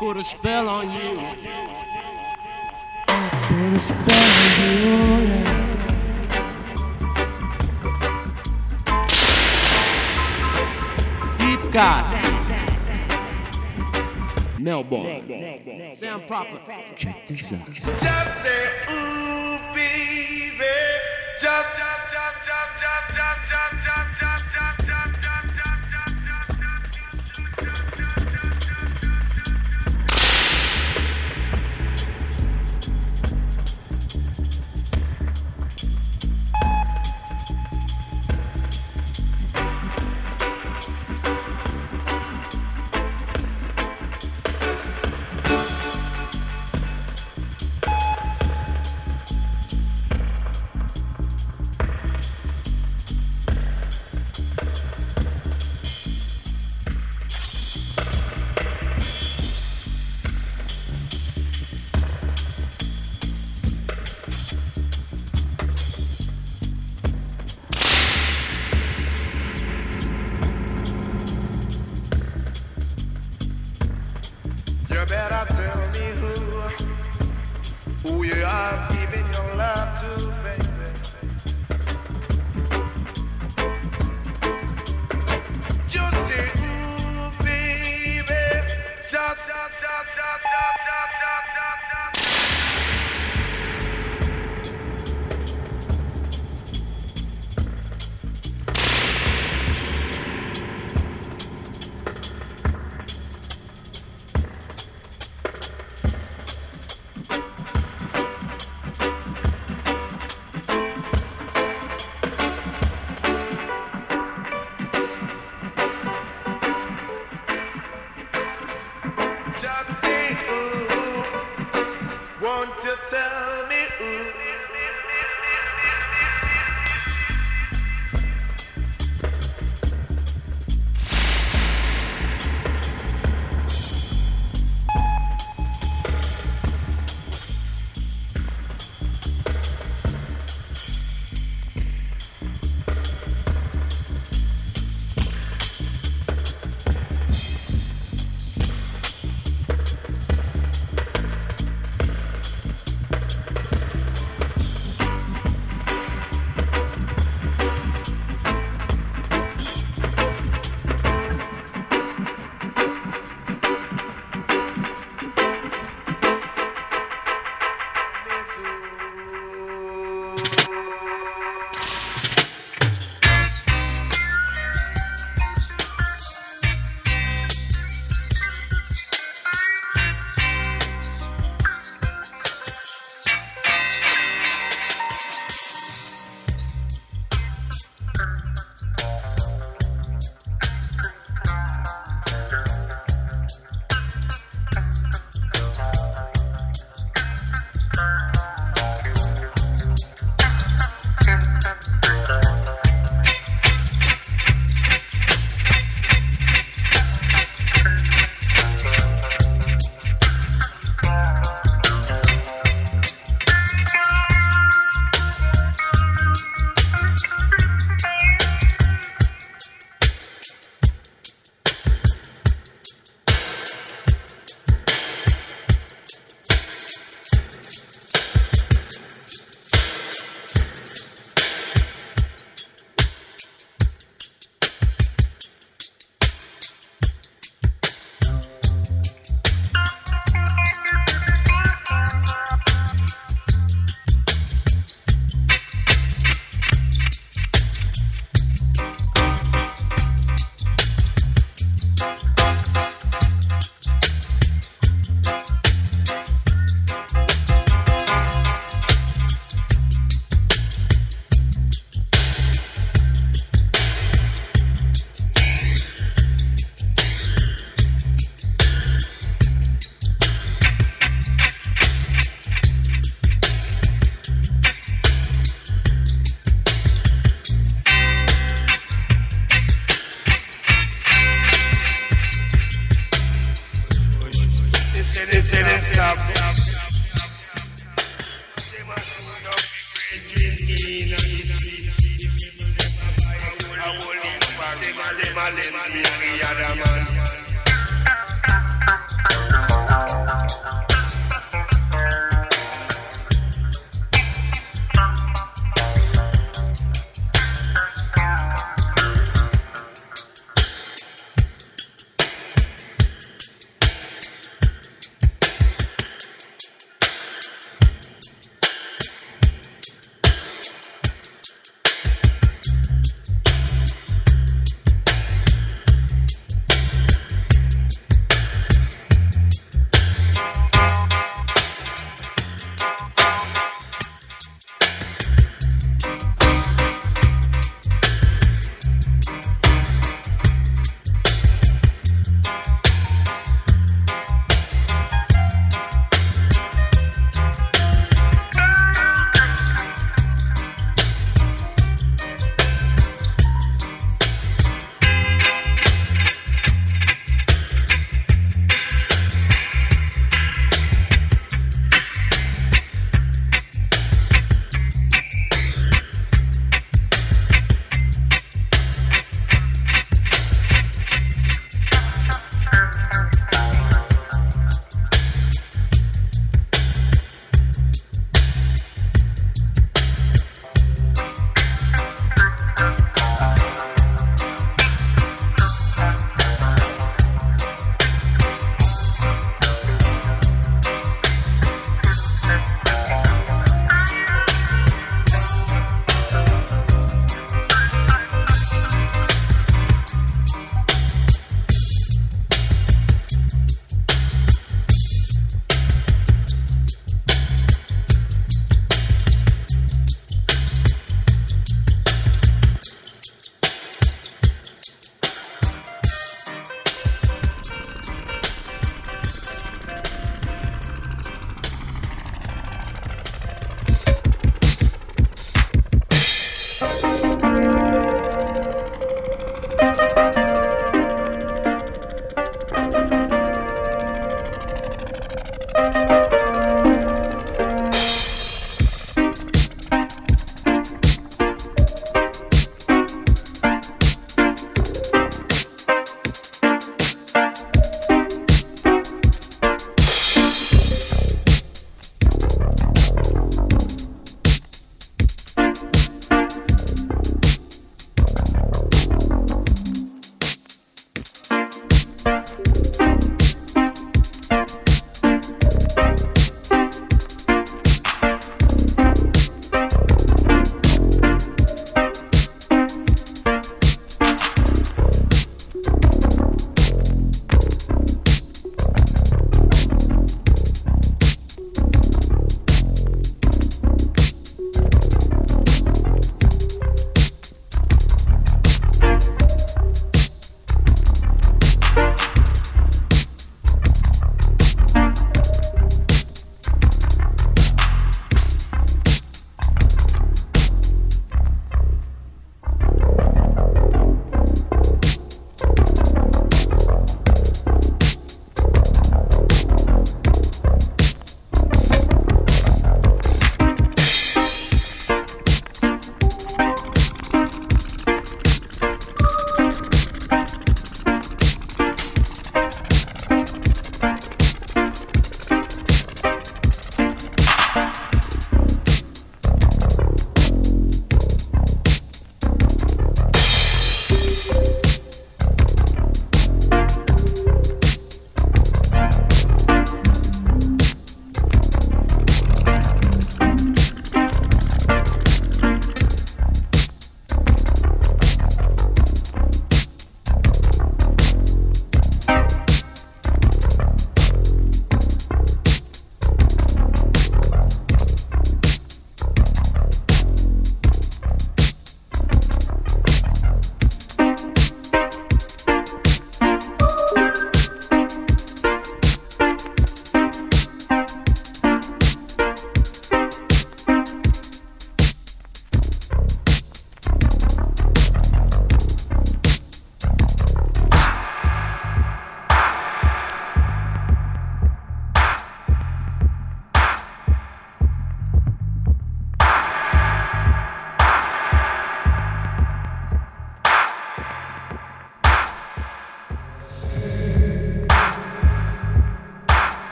put a spell on you. Put a spell on you. Deep Gossip. Melbourne. Sound proper. Check this out. Just say, ooh, baby. Just, just, just, just, just, just, just, just, just, just.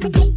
Bye.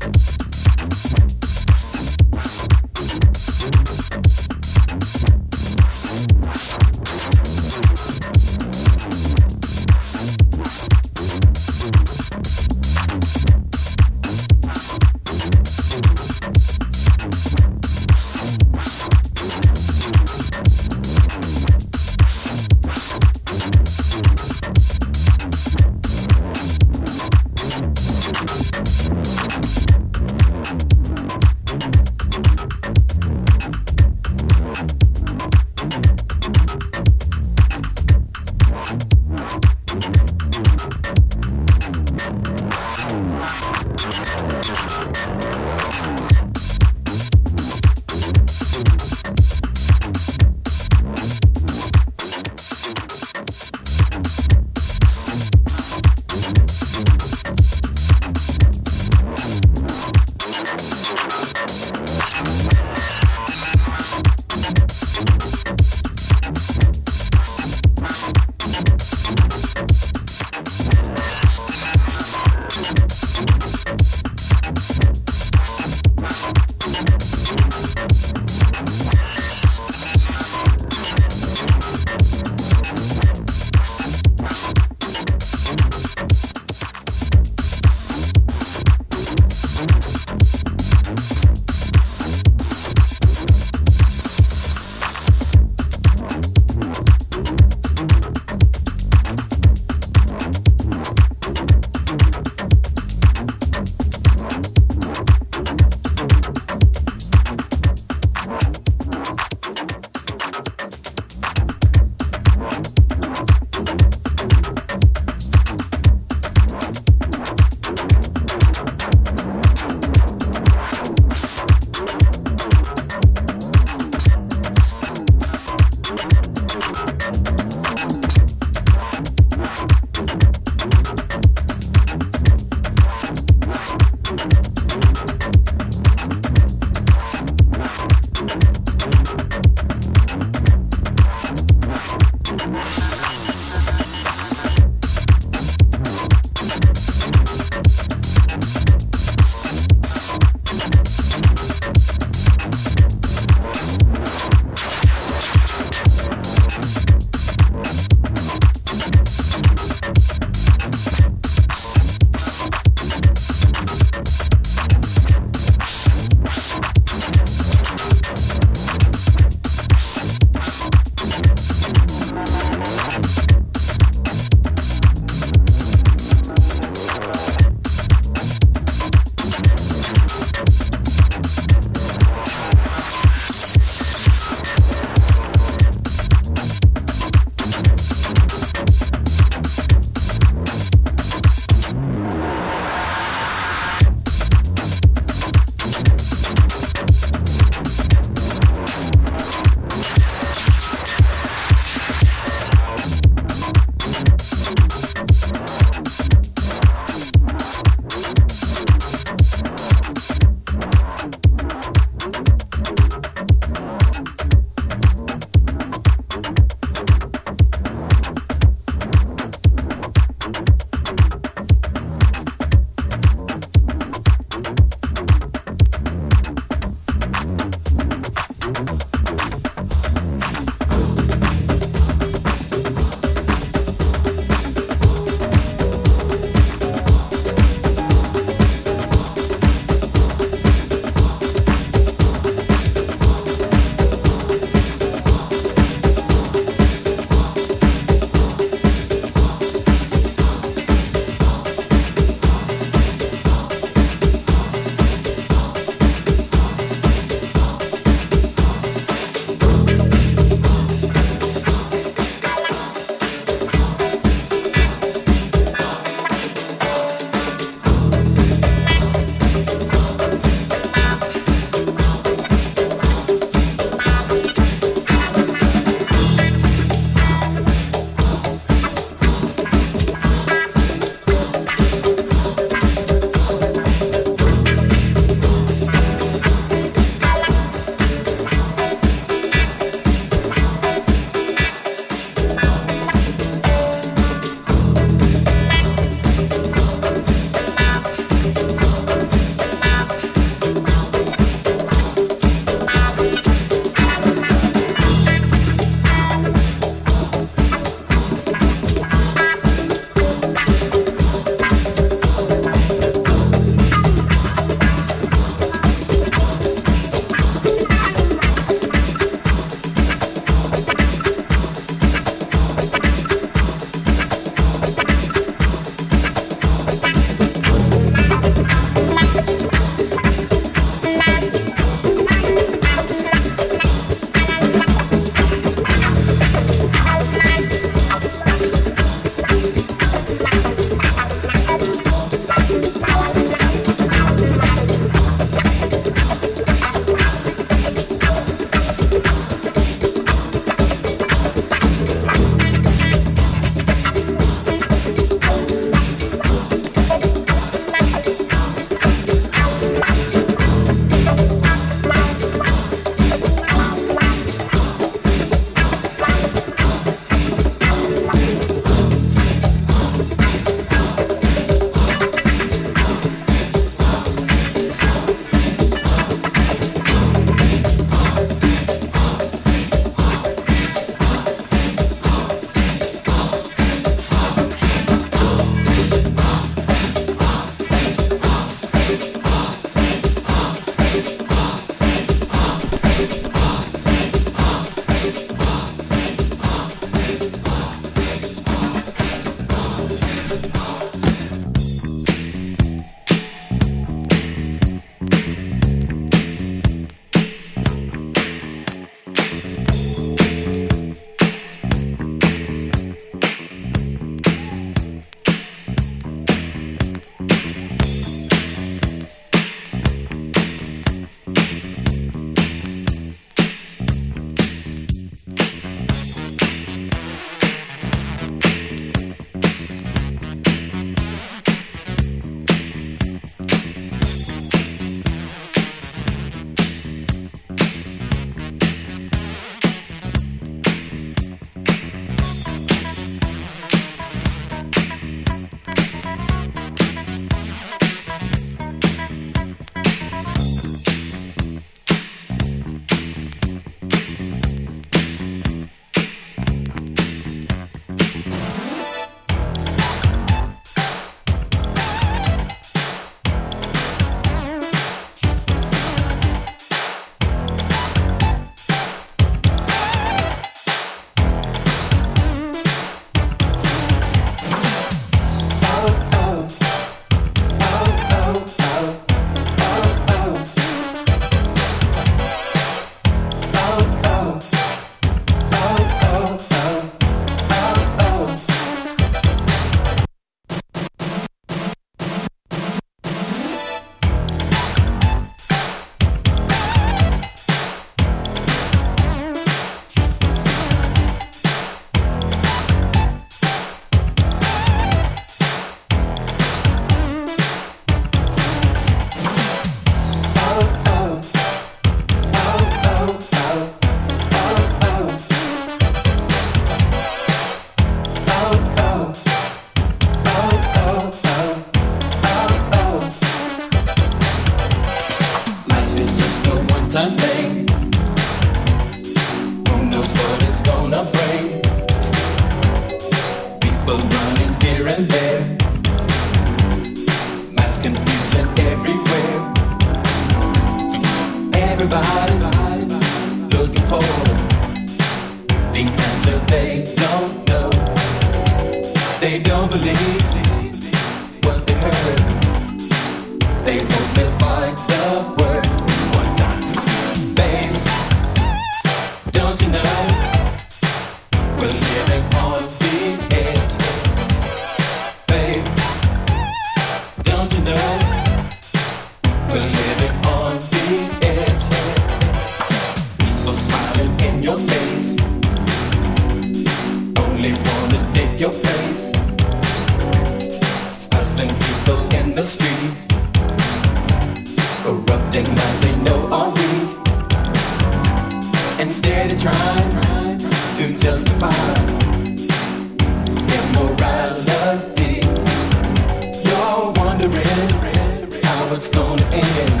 wondering how it's gonna end.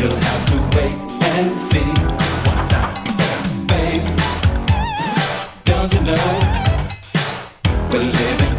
You'll have to wait and see what time, am, babe. Don't you know we're living?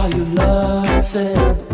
Are you? Are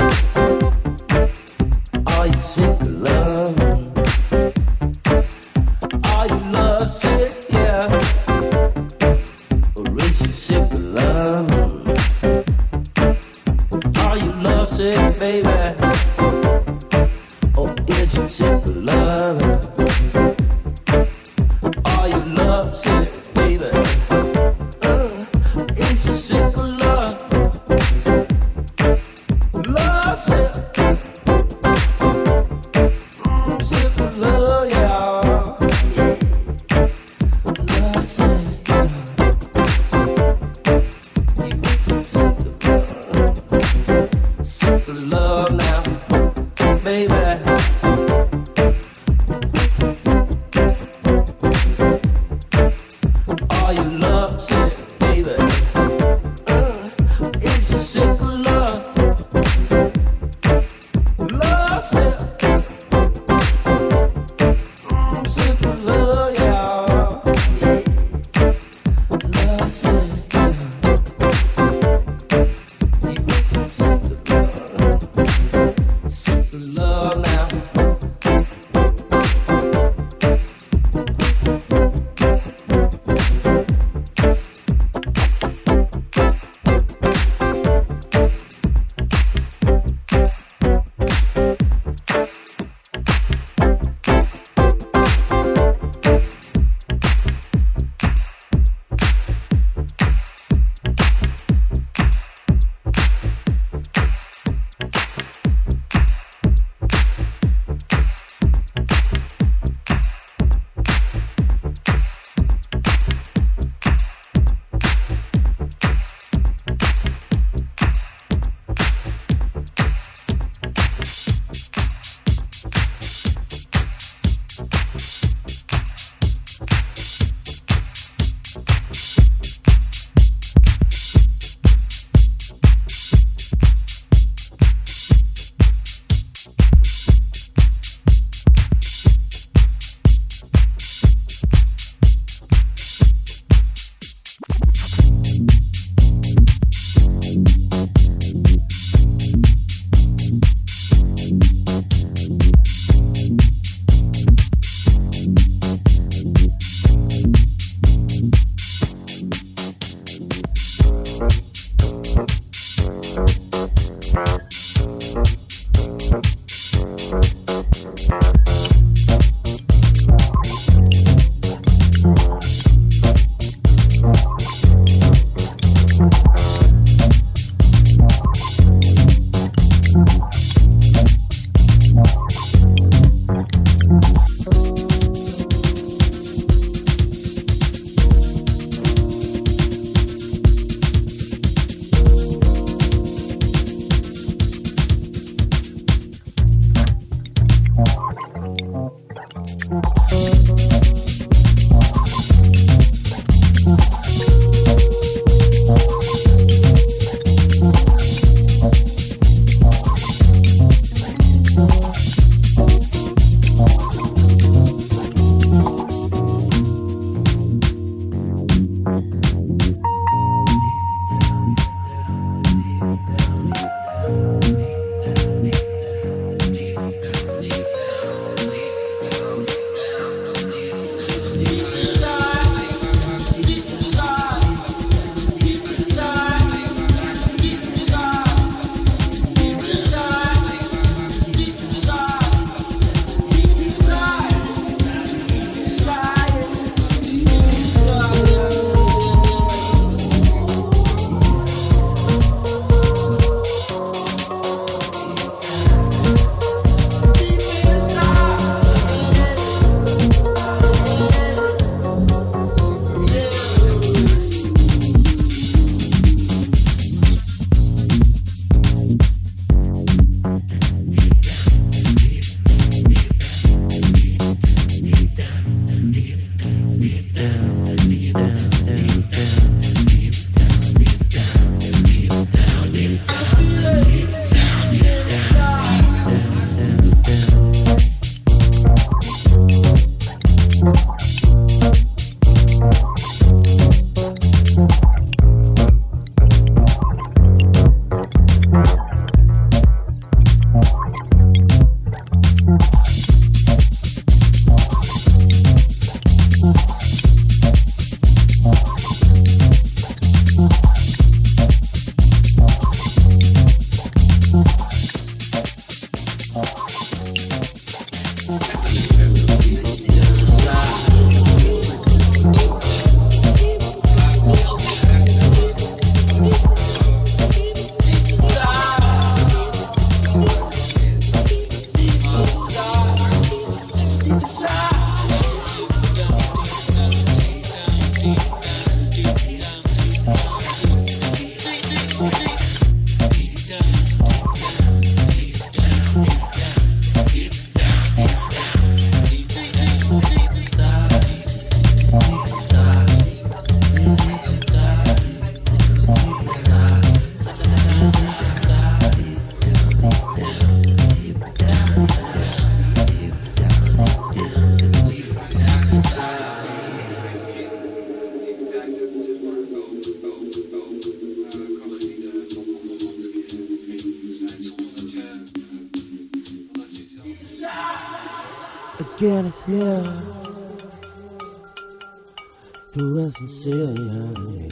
sincere.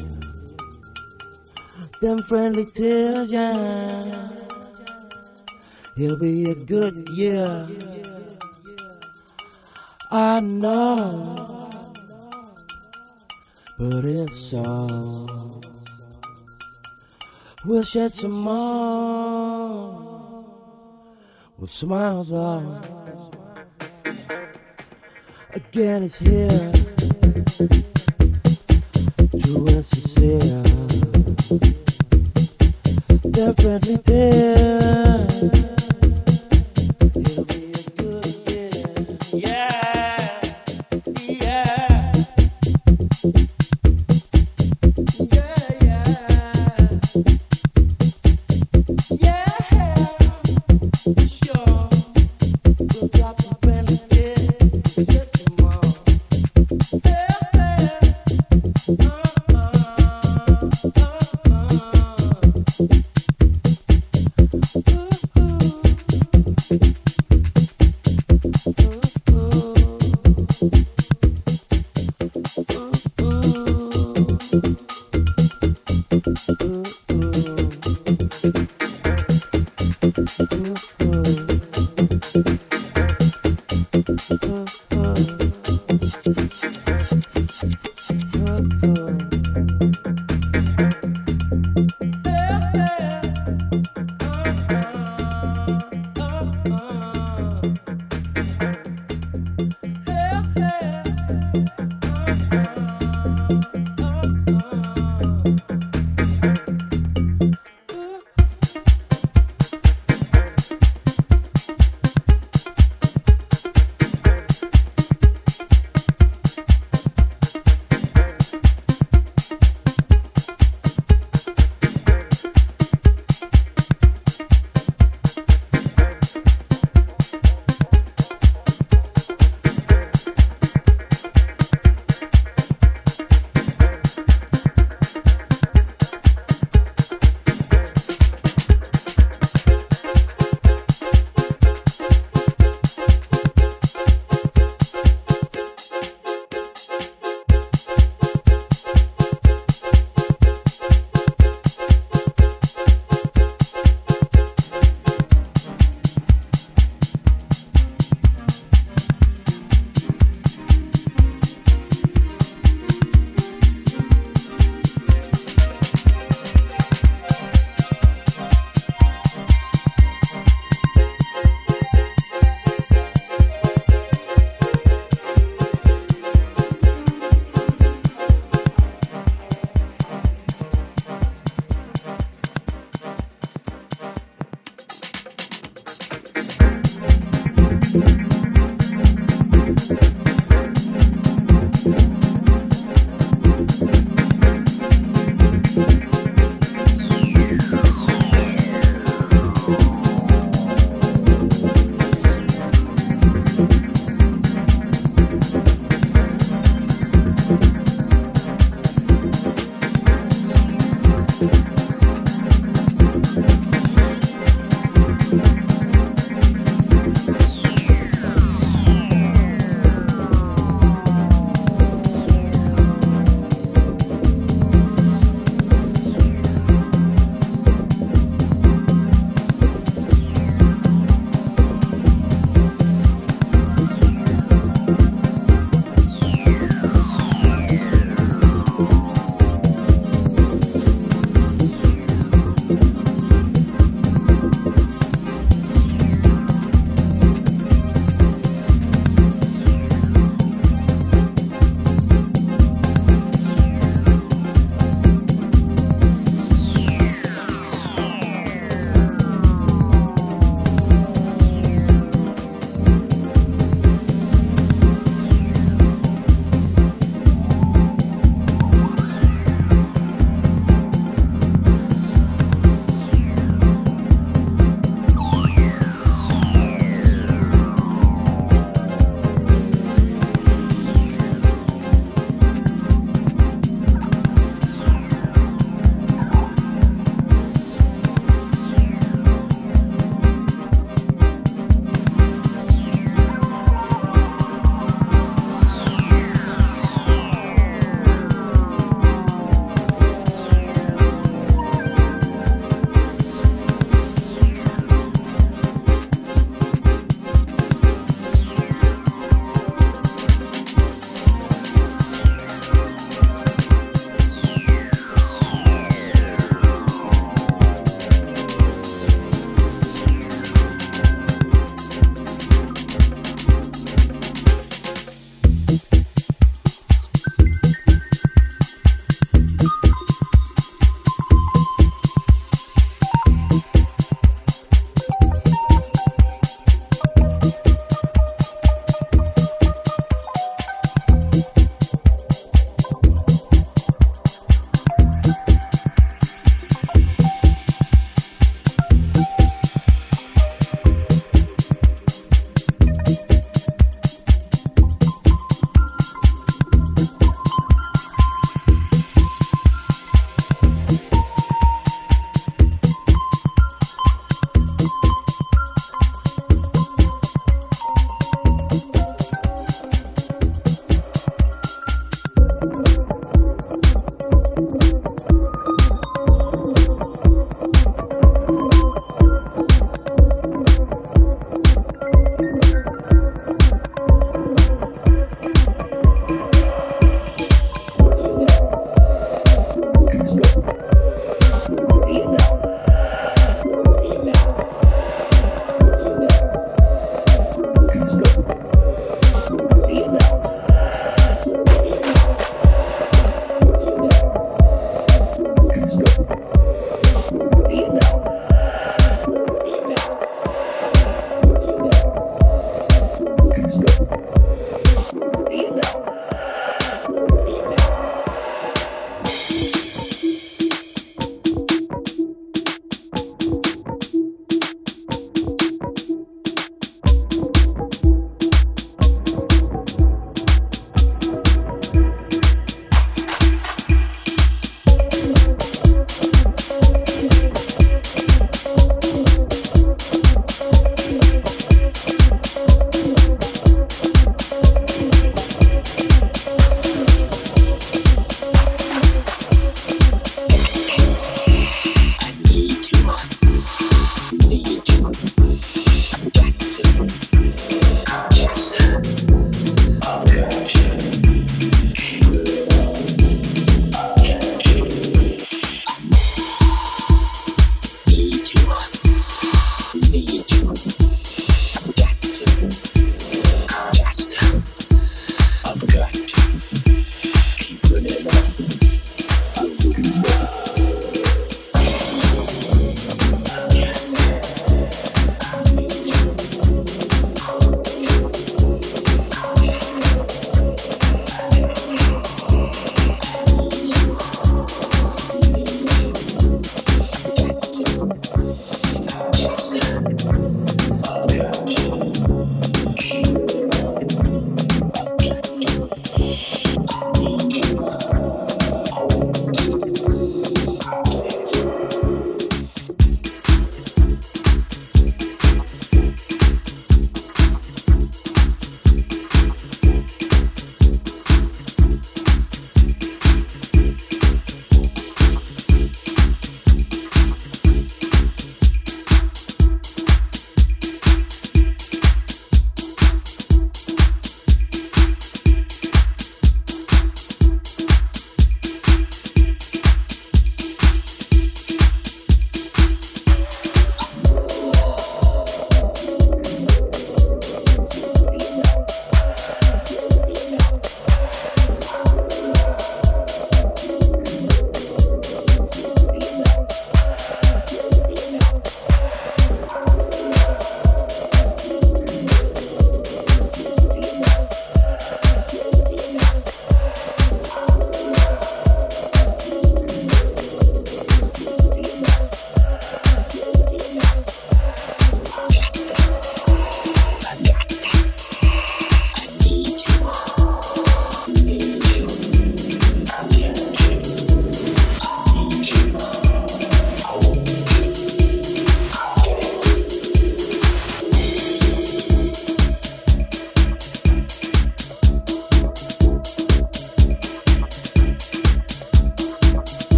Them friendly tears, yeah. He'll be a good year. I know. But if so, we'll shed some more with smiles on. Again, it's here. True and sincere. They're friendly. Mm-hmm.